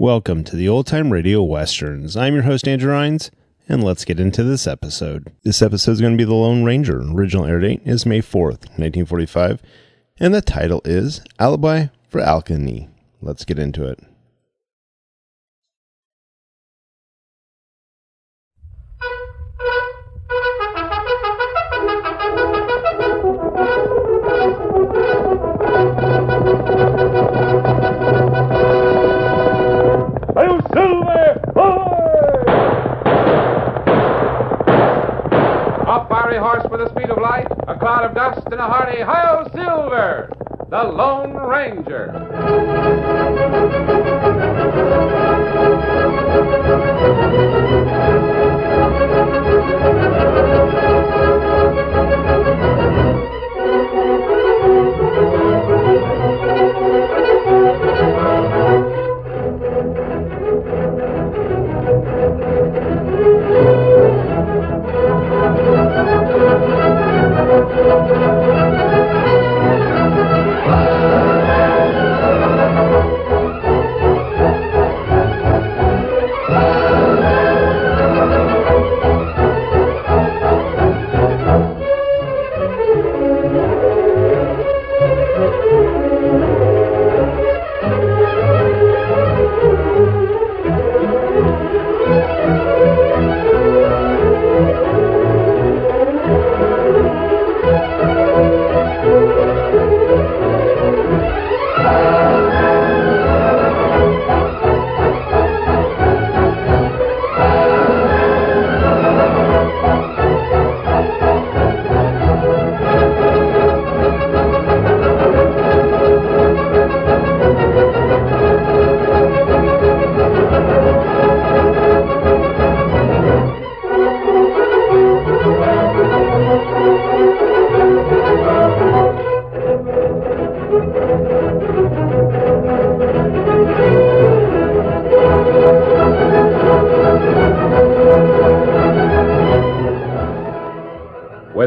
Welcome to the Old Time Radio Westerns. I'm your host, Andrew Rhynes, and let's get into this episode. This episode is going to be The Lone Ranger. Original air date is May 4th, 1945, and the title is Alibi for Alkali. Let's get into it.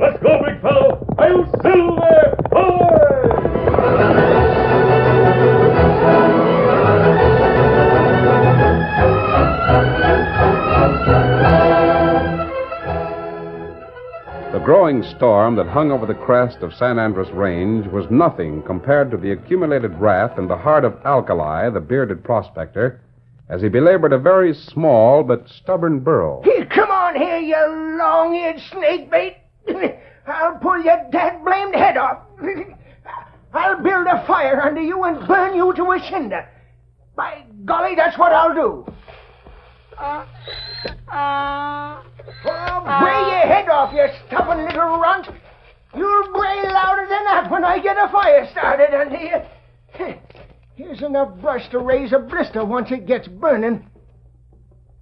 Let's go, big fellow! Hail Silver! Ahoy! The growing storm that hung over the crest of San Andres Range was nothing compared to the accumulated wrath in the heart of Alkali, the bearded prospector, as he belabored a very small but stubborn burro. Here, come on here, you long-eared snakebait. I'll pull your dad-blamed head off. I'll build a fire under you and burn you to a cinder. By golly, that's what I'll do. Oh, bray uh. your head off, you stubborn little runt. You'll bray louder than that when I get a fire started under you. Here's enough brush to raise a blister once it gets burning.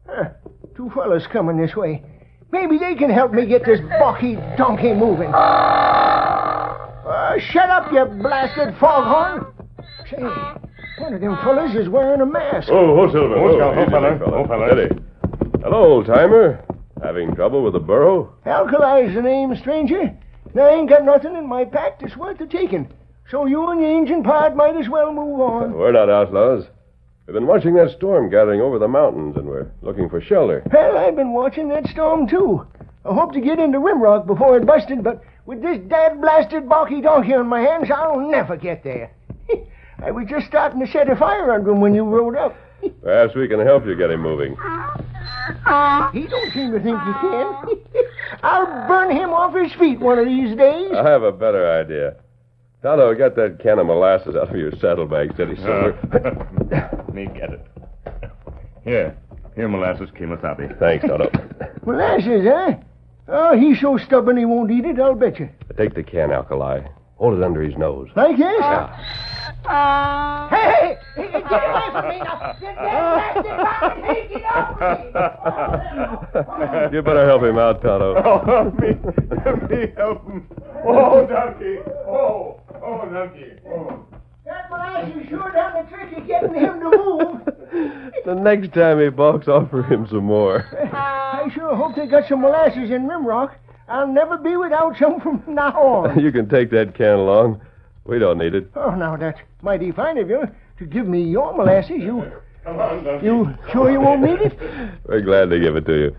Huh, two fellows coming this way. Maybe they can help me get this balky donkey moving. Uh, shut up, you blasted foghorn. Say, one of them fellas is wearing a mask. Oh, oh, Silver. Oh, Oh, easy, fella. big fella. Oh, fella. Steady. Hello, old timer. Having trouble with the burro? Alkali's the name, stranger. And I ain't got nothing in my pack that's worth the taking. So you and your engine pod might as well move on. We're not outlaws. We've been watching that storm gathering over the mountains, and we're looking for shelter. Well, I've been watching that storm, too. I hope to get into Rimrock before it busted, but with this dad blasted balky donkey on my hands, I'll never get there. I was just starting to set a fire under him when you rode up. Perhaps we can help you get him moving. He don't seem to think he can. I'll burn him off his feet one of these days. I have a better idea. Tonto, get that can of molasses out of your saddlebag, steady, Silver. Me get it. Here. Here, molasses Kimasabi. Thanks, Tonto. Molasses, eh? Oh, he's so stubborn he won't eat it, I'll bet you. Take the can, Alkali. Hold it under his nose. Like this? Uh, hey, hey, hey, get away from me now. Get that blasted bastard. Hey, get off me. you better help him out, Tonto. Oh, me, me help him. Oh, donkey. Oh, oh, donkey. Oh. That molasses sure done the trick of getting him to move. The next time he balks, offer him some more. Uh, I sure hope they got some molasses in Rimrock. I'll never be without some from now on. You can take that can along. We don't need it. Oh, now that's mighty fine of you to give me your molasses. You, Come on, donkey. you sure you won't need it? We're glad to give it to you.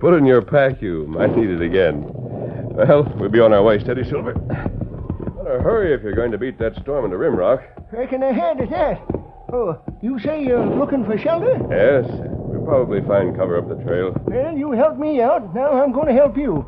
Put it in your pack. You might need it again. Well, we'll be on our way. Steady, Silver. Better hurry if you're going to beat that storm into Rimrock. Reckon I had at that. Oh, you say you're looking for shelter? Yes, we'll probably find cover up the trail. Well, you helped me out. Now I'm going to help you.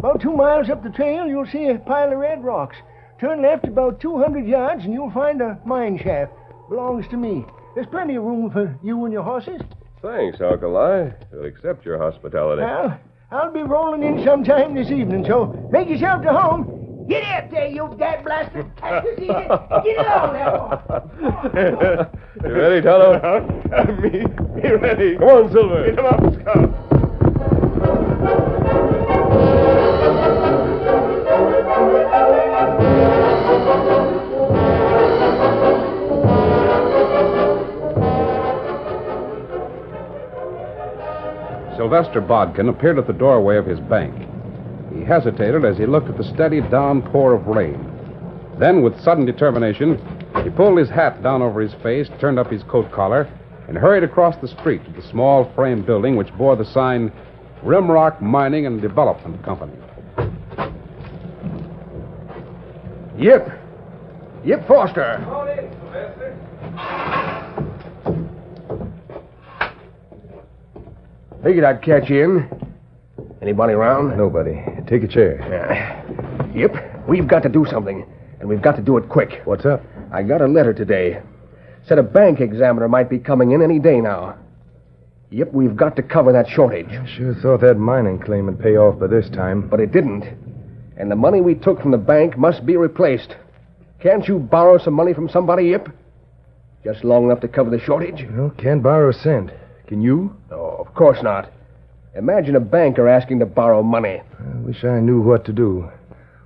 About two miles up the trail, you'll see a pile of red rocks. Turn left about 200 yards, and you'll find a mine shaft. Belongs to me. There's plenty of room for you and your horses. Thanks, Alkali. We'll accept your hospitality. Well, I'll be rolling in sometime this evening, so make yourself to home. Get up there, you dad blasted cactus eater. Get along now. you ready, Tonto? me, me ready. Come on, Silver. Get him up, Scout. Sylvester Bodkin appeared at the doorway of his bank. He hesitated as he looked at the steady downpour of rain. Then, with sudden determination, he pulled his hat down over his face, turned up his coat collar, and hurried across the street to the small frame building which bore the sign Rimrock Mining and Development Company. Yep. Yep, Foster. Figured I'd catch you in. Anybody around? Nobody. Take a chair. Yeah. Yep. We've got to do something, and we've got to do it quick. What's up? I got a letter today. Said a bank examiner might be coming in any day now. Yep, we've got to cover that shortage. I Sure thought that mining claim would pay off by this time. But it didn't. And the money we took from the bank must be replaced. Can't you borrow some money from somebody, Yip? Just long enough to cover the shortage? Well, can't borrow a cent. Can you? No, of course not. Imagine a banker asking to borrow money. I wish I knew what to do.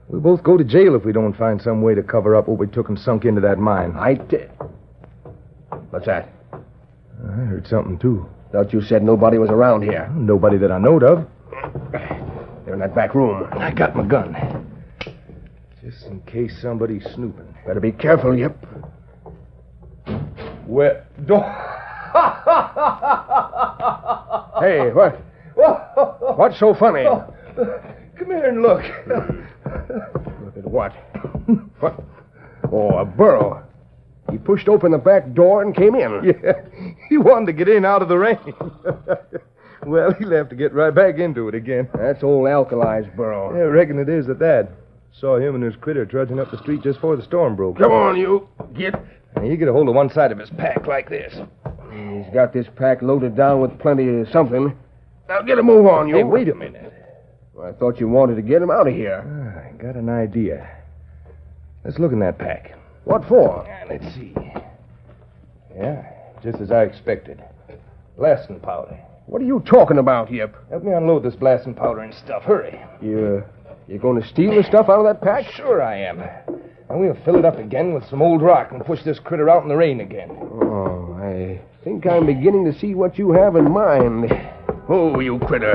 We'll both go to jail if we don't find some way to cover up what we took and sunk into that mine. I did. What's that? I heard something, too. Thought you said nobody was around here. Nobody that I knowed of. They're in that back room. I got my gun. Just in case somebody's snooping. Better be careful, Yip. Well, don't. Hey, what? What's so funny? Come here and look. Look at what? What? Oh, a burro. He pushed open the back door and came in. Yeah, he wanted to get in out of the rain. well, he'll have to get right back into it again. That's old Alkali's burro. Yeah, I reckon it is at that. Saw him and his critter trudging up the street just before the storm broke. Come on, you. Get. Now, you get a hold of one side of his pack like this. He's got this pack loaded down with plenty of something. Now get a move on, you. Hey, wait a minute. I thought you wanted to get him out of here. Ah, I got an idea. Let's look in that pack. What for? Ah, let's see. Yeah, just as I expected. Blasting powder. What are you talking about, Yip? Help me unload this blasting powder and stuff. Hurry. You, you going to steal the stuff out of that pack? Sure I am. And we'll fill it up again with some old rock and push this critter out in the rain again. Oh, I think I'm beginning to see what you have in mind. Oh, you critter.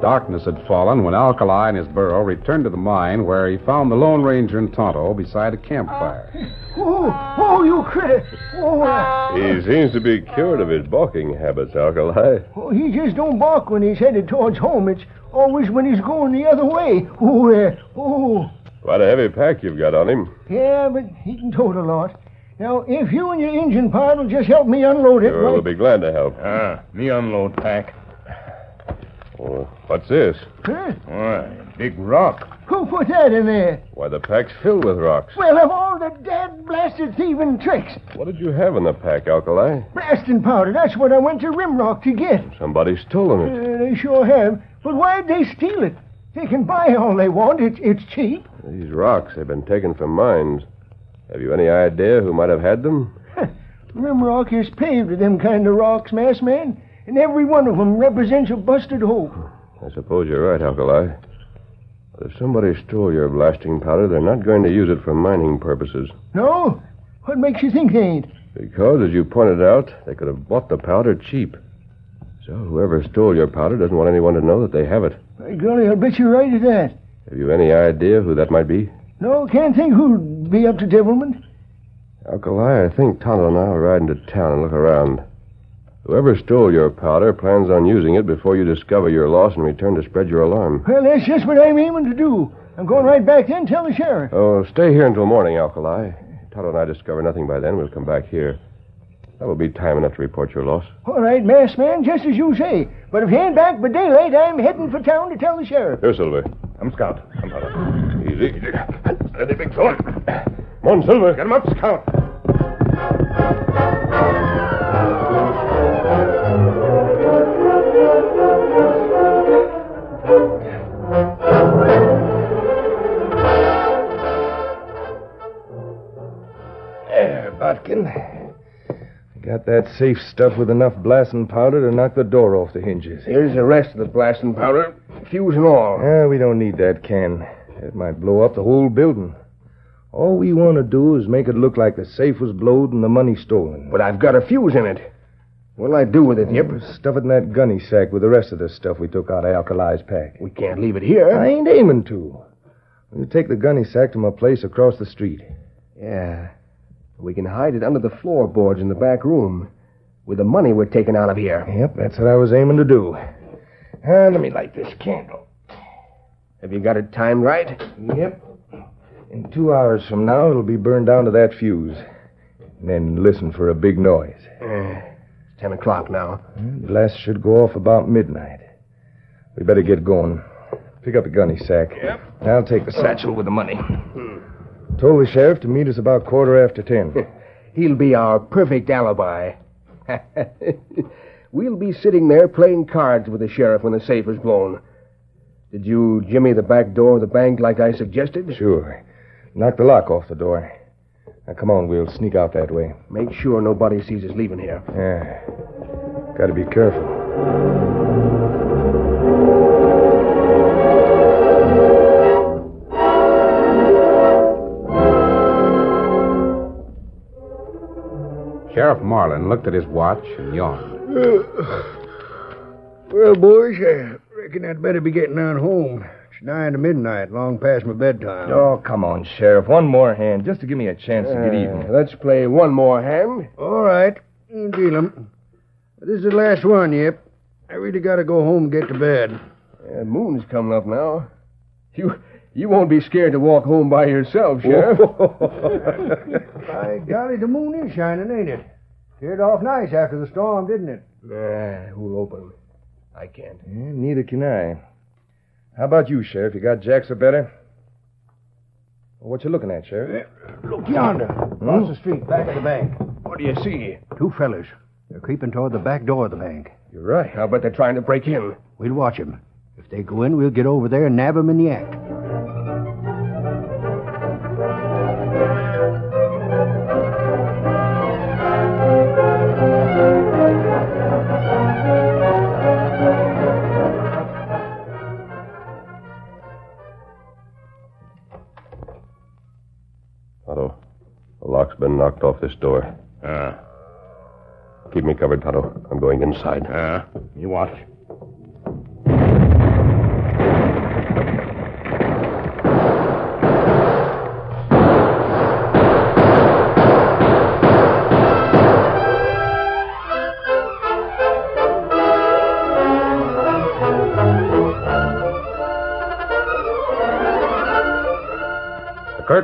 Darkness had fallen when Alkali and his burro returned to the mine where he found the Lone Ranger and Tonto beside a campfire. Oh. Oh, oh, you critter. Oh, uh, He seems to be cured of his balking habits, Alkali. oh, he just don't bark when he's headed towards home. It's always when he's going the other way. Oh, uh, oh. Quite a heavy pack you've got on him. Yeah, but he can tote a lot. Now, if you and your engine pard will just help me unload it. Sure, why- we'll be glad to help. Ah, me unload pack. Oh, what's this? Huh? Why, big rock. Who put that in there? Why, the pack's filled with rocks. Well, of all the dad blasted thieving tricks, What did you have in the pack, Alkali? blasting powder, that's what I went to Rimrock to get. Somebody's stolen it. Uh, they sure have. But why'd they steal it? They can buy all they want. It's, it's cheap. These rocks have been taken from mines. Have you any idea who might have had them? Rimrock is paved with them kind of rocks, mass man, and every one of 'em represents a busted hope. I suppose you're right, Alkali. But if somebody stole your blasting powder, they're not going to use it for mining purposes. No? What makes you think they ain't? Because, as you pointed out, they could have bought the powder cheap. So whoever stole your powder doesn't want anyone to know that they have it. By golly, I'll bet you're right at that. Have you any idea who that might be? No, can't think who'd be up to devilment. Alkali, I think Tonto and I will ride into town and look around. Whoever stole your powder plans on using it before you discover your loss and return to spread your alarm. Well, that's just what I'm aiming to do. I'm going right back then and tell the sheriff. Oh, stay here until morning, Alkali. Tonto and I discover nothing by then. We'll come back here. That will be time enough to report your loss. All right, mass man, just as you say. But if he ain't back by daylight, I'm heading for town to tell the sheriff. Here, Silver. I'm Scout. I'm Tonto. Easy. Steady, big fella. Come on, Silver. Get him up, Scout. That safe stuff with enough blasting powder to knock the door off the hinges. Here's the rest of the blasting powder, fuse and all. Yeah, we don't need that can. It might blow up the whole building. All we want to do is make it look like the safe was blowed and the money stolen. But I've got a fuse in it. What'll I do with it, Yip? Stuff it in that gunny sack with the rest of the stuff we took out of Alkali's pack. We can't leave it here. I ain't aiming to. We'll take the gunny sack to my place across the street. Yeah. We can hide it under the floorboards in the back room. With the money we're taking out of here. Yep, that's what I was aiming to do. Ah, let me light this candle. Have you got it timed right? Yep. In two hours from now, it'll be burned down to that fuse. And then listen for a big noise. Eh, it's ten o'clock now. The blast should go off about midnight. We better get going. Pick up the gunny sack. Yep. I'll take the satchel with the money. Told the sheriff to meet us about quarter after ten. He'll be our perfect alibi. we'll be sitting there playing cards with the sheriff when the safe is blown. Did you jimmy the back door of the bank like I suggested? Sure. Knock the lock off the door. Now, come on, we'll sneak out that way. Make sure nobody sees us leaving here. Yeah. Gotta be careful. Sheriff Marlin looked at his watch and yawned. Well, boys, I reckon I'd better be getting on home. It's nine to midnight, long past my bedtime. Oh, come on, Sheriff. One more hand, just to give me a chance to get Uh, even. Let's play one more hand. All right, you deal 'em. This is the last one, Yep. I really gotta go home and get to bed. Uh, moon's coming up now. You you won't be scared to walk home by yourself, Sheriff. By golly, the moon is shining, ain't it? Cleared off nice after the storm, didn't it? Nah, who'll open? I can't. Yeah, neither can I. How about you, Sheriff? You got Jacks or better? What you looking at, Sheriff? Look hmm? yonder, across the street, back of the bank. What do you see? Two fellas. They're creeping toward the back door of the bank. You're right. I'll bet they're trying to break in. We'll watch 'em. If they go in, we'll get over there and nab 'em in the act. Tonto, the lock's been knocked off this door. Ah. Keep me covered, Tonto. I'm going inside. Ah. You watch.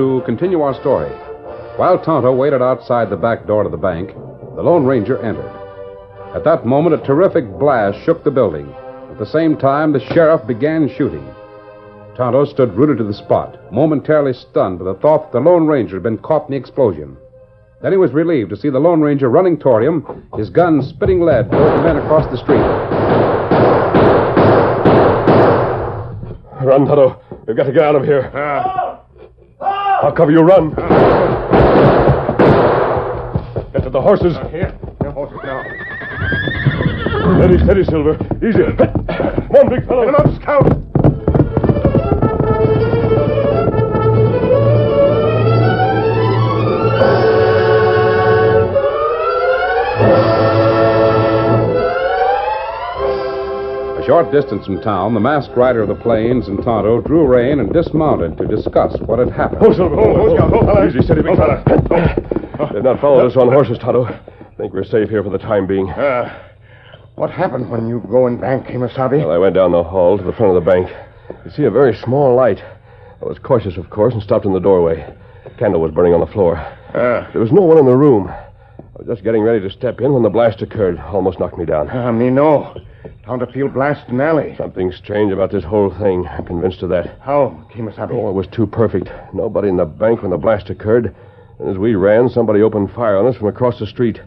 To continue our story. While Tonto waited outside the back door to the bank, the Lone Ranger entered. At that moment, a terrific blast shook the building. At the same time, the sheriff began shooting. Tonto stood rooted to the spot, momentarily stunned by the thought that the Lone Ranger had been caught in the explosion. Then he was relieved to see the Lone Ranger running toward him, his gun spitting lead toward the men across the street. Run, Tonto. We've got to get out of here. Ah. I'll cover you. Run. Get to the horses. Here. The horses now. Steady, steady, Silver. Easy. Come on, big fellow. Come on, Scout. Short distance from town, the masked rider of the plains and Tonto drew rein and dismounted to discuss what had happened. Silver. Scout. Easy, steady, big fella. They've not followed us on horses, Tonto. I think we're safe here for the time being. Uh, what happened when you go in bank, Kimasabi? Well, I went down the hall to the front of the bank. You see a very small light. I was cautious, of course, and stopped in the doorway. The candle was burning on the floor. Uh, There was no one in the room. Was just getting ready to step in when the blast occurred. Almost knocked me down. uh, me no. Down to field blast in alley. Something strange about this whole thing. I'm convinced of that. How, Kimasabi? Oh, it was too perfect. Nobody in the bank when the blast occurred. And as we ran, somebody opened fire on us from across the street.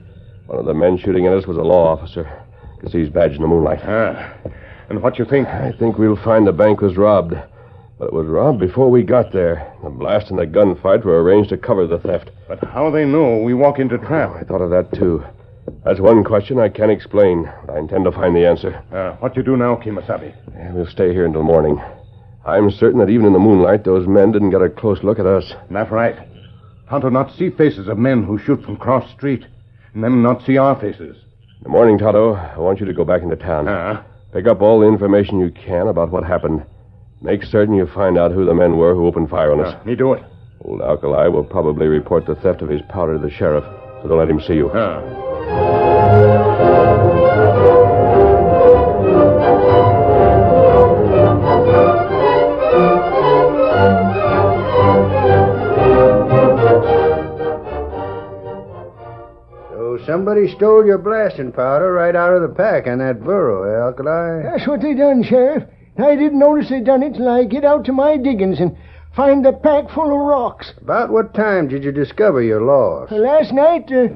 One of the men shooting at us was a law officer. You Could see his badge in the moonlight. Ah. And what you think? I think we'll find the bank was robbed. But it was robbed before we got there. The blast and the gunfight were arranged to cover the theft. But how they know we walk into trap? I thought of that, too. That's one question I can't explain. I intend to find the answer. Uh, what you do now, Kimasabi? Yeah, We'll stay here until morning. I'm certain that even in the moonlight, those men didn't get a close look at us. That's right. Tonto not see faces of men who shoot from cross street. And them not see our faces. In the morning, Tonto, I want you to go back into town. Ah. Pick up all the information you can about what happened. Make certain you find out who the men were who opened fire on us. Uh, me do it. Old Alkali will probably report the theft of his powder to the sheriff, so don't let him see you. Ah. So somebody stole your blasting powder right out of the pack on that burro, eh, Alkali? That's what they done, Sheriff. I didn't notice they'd done it till I get out to my diggings and find the pack full of rocks. About what time did you discover your loss? Last night, uh,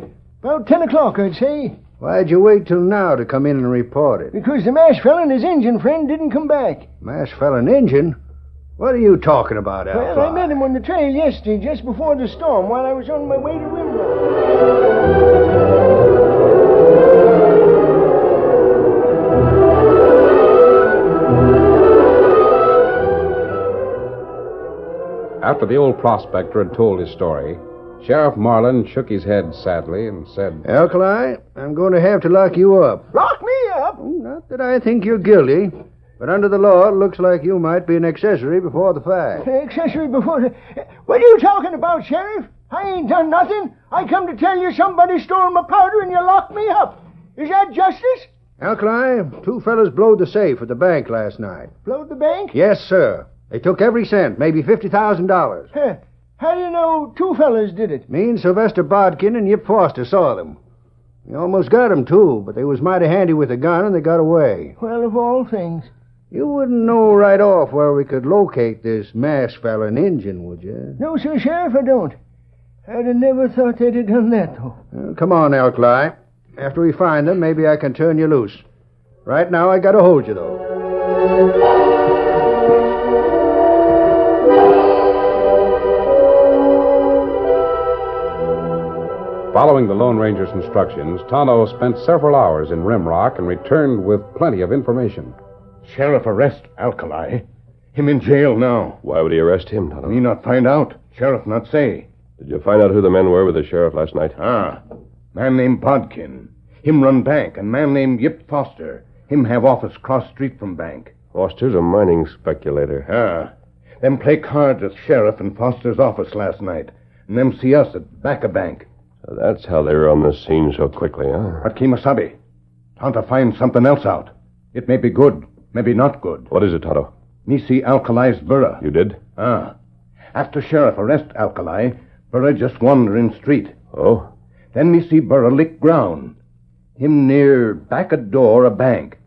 about 10 o'clock, I'd say. Why'd you wait till now to come in and report it? Because the mash fella and his Indian friend didn't come back. Mash fell an engine? What are you talking about, Alkali? Well, I met him on the trail yesterday, just before the storm, while I was on my way to Rimrock. After the old prospector had told his story, Sheriff Marlin shook his head sadly and said, Alkali, I'm going to have to lock you up. Lock me up! Oh, Not that I think you're guilty, but under the law, it looks like you might be an accessory before the fact. Accessory before the... What are you talking about, Sheriff? I ain't done nothing. I come to tell you somebody stole my powder and you locked me up. Is that justice? Alkali, two fellas blowed the safe at the bank last night. Blowed the bank? Yes, sir. They took every cent, maybe $50,000. Huh. How do you know two fellas did it? Me and Sylvester Bodkin and Yip Foster saw them. We almost got 'em too, but they was mighty handy with a gun and they got away. Well, of all things. You wouldn't know right off where we could locate this masked fella in Injun, would you? No, sir, Sheriff, I don't. I'd have never thought they'd have done that, though. Well, come on, Alkali. After we find them, maybe I can turn you loose. Right now, I gotta hold you, though. Following the Lone Ranger's instructions, Tonto spent several hours in Rimrock and returned with plenty of information. Sheriff arrest Alkali. Him in jail now. Why would he arrest him, Tonto? Me not find out. Sheriff not say. Did you find out who the men were with the sheriff last night? Ah. Man named Bodkin. Him run bank. And man named Yip Foster. Him have office cross street from bank. Foster's a mining speculator. Ah. Them play cards at Sheriff and Foster's office last night. And them see us at back of bank. So that's how they were on the scene so quickly, huh? But Kimasabi, Tonto find something else out. It may be good, maybe not good. What is it, Tonto? Me see Alkali's burra. You did? Ah. After Sheriff arrest Alkali, burra just wander in street. Oh? Then me see burra lick ground. Him near back a door a bank.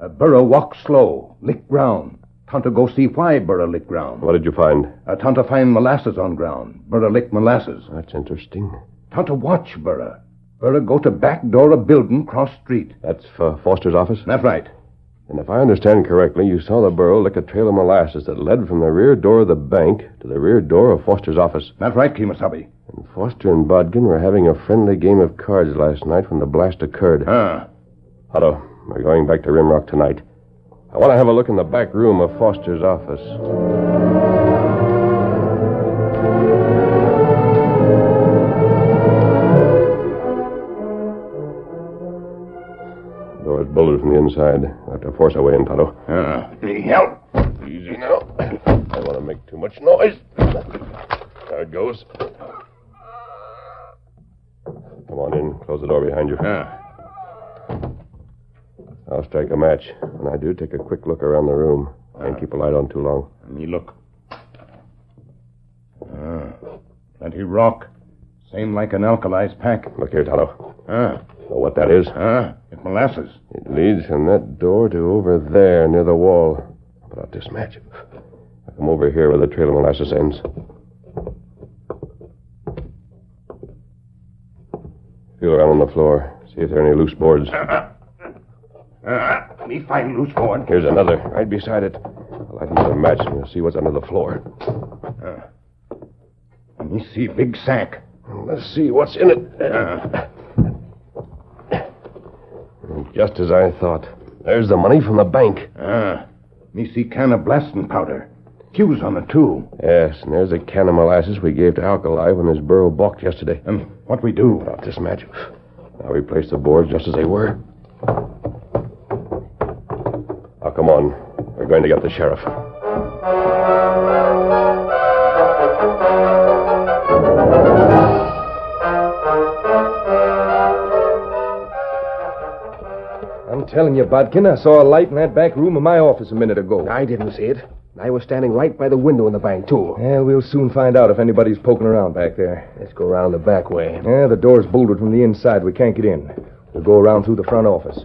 A burra walk slow, lick ground. Tonto go see why burra lick ground. What did you find? Uh, Tonto find molasses on ground. Burra lick molasses. That's interesting. Tonto watch burra. Burra go to back door of building cross street. That's for Foster's office? That's right. And if I understand correctly, you saw the burro lick a trail of molasses that led from the rear door of the bank to the rear door of Foster's office. That's right, Kimasabi. And Foster and Bodkin were having a friendly game of cards last night when the blast occurred. Ah. Tonto, we're going back to Rimrock tonight. I want to have a look in the back room of Foster's office. Bolted from the inside. I have to force our way in, Tonto. Ah. Need help? Easy now. I don't want to make too much noise. There it goes. Come on in. Close the door behind you. Ah. I'll strike a match. When I do, take a quick look around the room. Can't keep a light on too long. Me look. Ah. Plenty rock. Same like an alkali's pack. Look here, Tonto. Ah. Know what that is? Ah. It molasses. It leads from that door to over there near the wall. Put out this match. I'll come over here where the trail of molasses ends. Feel around on the floor. See if there are any loose boards. Ah. Me find loose board. Here's another, right beside it. I'll light another match and we'll see what's under the floor. Let me see big sack. Let's see what's in it. Ah. Just as I thought. There's the money from the bank. Ah. Me see can of blasting powder. Fuse on it, too. Yes, and there's a can of molasses we gave to Alkali when his burro balked yesterday. And what we do? Put out this match. I'll replace the boards just as they were. Now, come on. We're going to get the sheriff. Telling you, Bodkin, I saw a light in that back room of my office a minute ago. I didn't see it. I was standing right by the window in the bank, too. Yeah, we'll soon find out if anybody's poking around back there. Let's go around the back way. Yeah, the door's bolted from the inside. We can't get in. We'll go around through the front office.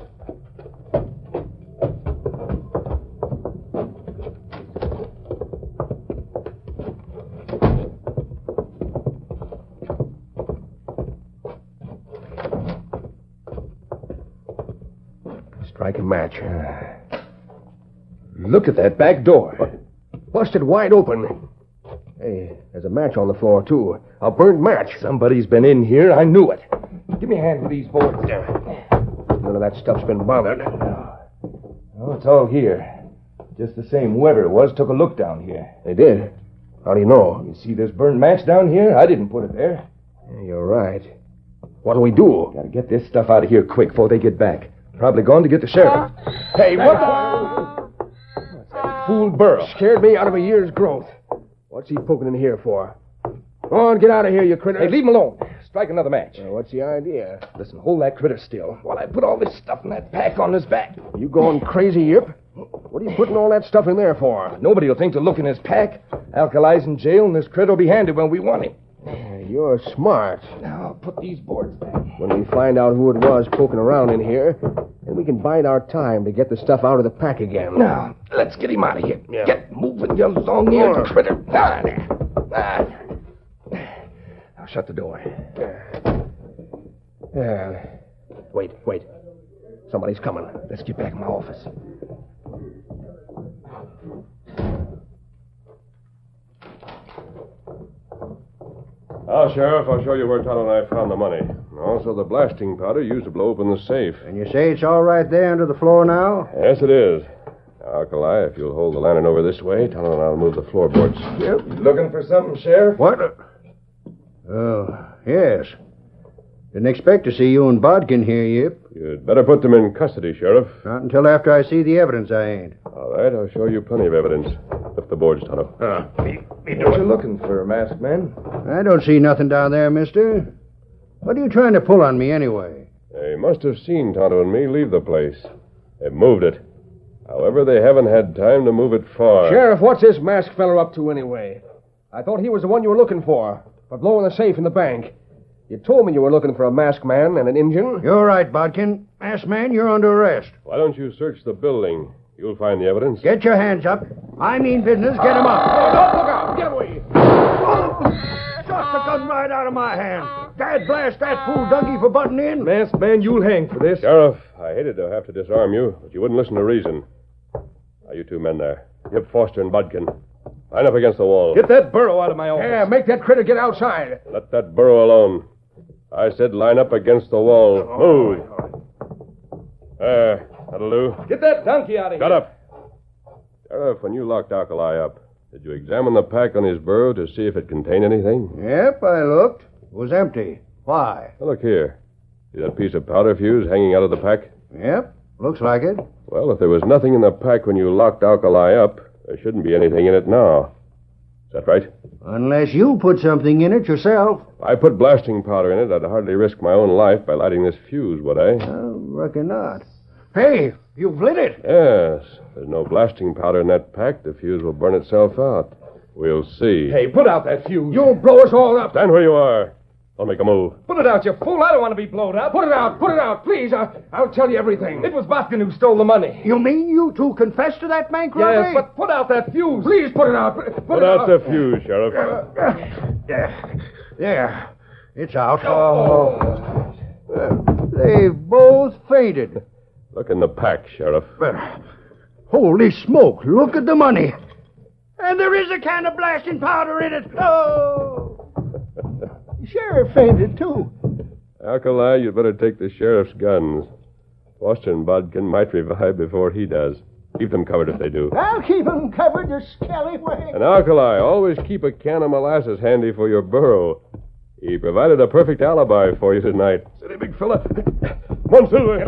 Look at that back door. Busted wide open. Hey, there's a match on the floor, too. A burnt match. Somebody's been in here. I knew it. Give me a hand with these boards. None of that stuff's been bothered. Oh, it's all here. Just the same whoever it was took a look down here. They did. How do you know? You see this burned match down here? I didn't put it there. Yeah, you're right. What'll we do? Gotta get this stuff out of here quick before they get back. Probably gone to get the sheriff. Hey, what the... Fool Burro. Scared me out of a year's growth. What's he poking in here for? Go on, get out of here, you critter. Hey, leave him alone. Strike another match. Uh, what's the idea? Listen, hold that critter still while I put all this stuff in that pack on his back. You going crazy, Yip? What are you putting all that stuff in there for? Nobody will think to look in his pack. Alkali's in jail, and this critter will be handy when we want him. You're smart. Now, I'll put these boards back. When we find out who it was poking around in here, then we can bide our time to get the stuff out of the pack again. Now, let's get him out of here. Get moving, you long-eared critter. Ah, there. Ah. Now, shut the door. Yeah. Wait, wait. Somebody's coming. Let's get back in my office. Now, Sheriff, I'll show you where Tonto and I found the money. And also the blasting powder used to blow open the safe. And you say it's all right there under the floor now? Yes, it is. Now, Alkali, if you'll hold the lantern over this way, Tonto and I'll move the floorboards. Yep. Looking for something, Sheriff? What? Uh, oh, yes. Didn't expect to see you and Bodkin here, Yip. You'd better put them in custody, Sheriff. Not until after I see the evidence, I ain't. All right, I'll show you plenty of evidence. Lift the boards, Tonto. Uh, me, me? What you looking for, masked man? I don't see nothing down there, mister. What are you trying to pull on me, anyway? They must have seen Tonto and me leave the place. They've moved it. However, they haven't had time to move it far. Sheriff, what's this masked feller up to anyway? I thought he was the one you were looking for, for blowing the safe in the bank. You told me you were looking for a masked man and an Injun. You're right, Bodkin. Masked man, you're under arrest. Why don't you search the building? You'll find the evidence. Get your hands up. I mean business. Get 'em up. Oh, don't look out! Get away! Shot the gun right out of my hand. Dad blast that fool donkey for butting in. Masked man, you'll hang for this. Sheriff, I hated to have to disarm you, but you wouldn't listen to reason. Now, you two men there. Yip Foster and Bodkin. Line up against the wall. Get that burro out of my office. Yeah, make that critter get outside. Let that burro alone. I said line up against the wall. Oh, Move. Oh, there. That'll do. Get that donkey out of here. Shut up. Sheriff, when you locked Alkali up, did you examine the pack on his burro to see if it contained anything? Yep, I looked. It was empty. Why? Now, look here. See that piece of powder fuse hanging out of the pack? Yep, looks like it. Well, if there was nothing in the pack when you locked Alkali up, there shouldn't be anything in it now. Is that right? Unless you put something in it yourself. If I put blasting powder in it, I'd hardly risk my own life by lighting this fuse, would I? I reckon not. Hey, you've lit it. Yes. There's no blasting powder in that pack, the fuse will burn itself out. We'll see. Hey, put out that fuse. You'll blow us all up. Stand where you are. Don't make a move. Put it out, you fool. I don't want to be blown up. Put it out. Put it out, please. I, I'll tell you everything. It was Bodkin who stole the money. You mean you two confessed to that bank robbery? Yes, but put out that fuse. Please put it out. Put, put Put it out the fuse, Sheriff. There. There. It's out. Oh. oh. they've both fainted. Look in the pack, Sheriff. But, holy smoke, look at the money. And there is a can of blasting powder in it. Oh! Sheriff fainted, too. Alkali, you'd better take the sheriff's guns. Foster and Bodkin might revive before he does. Keep them covered if they do. I'll keep 'em covered, you scallywag. And Alkali, always keep a can of molasses handy for your burro. He provided a perfect alibi for you tonight. Steady, big fella. Come on, Silver. Get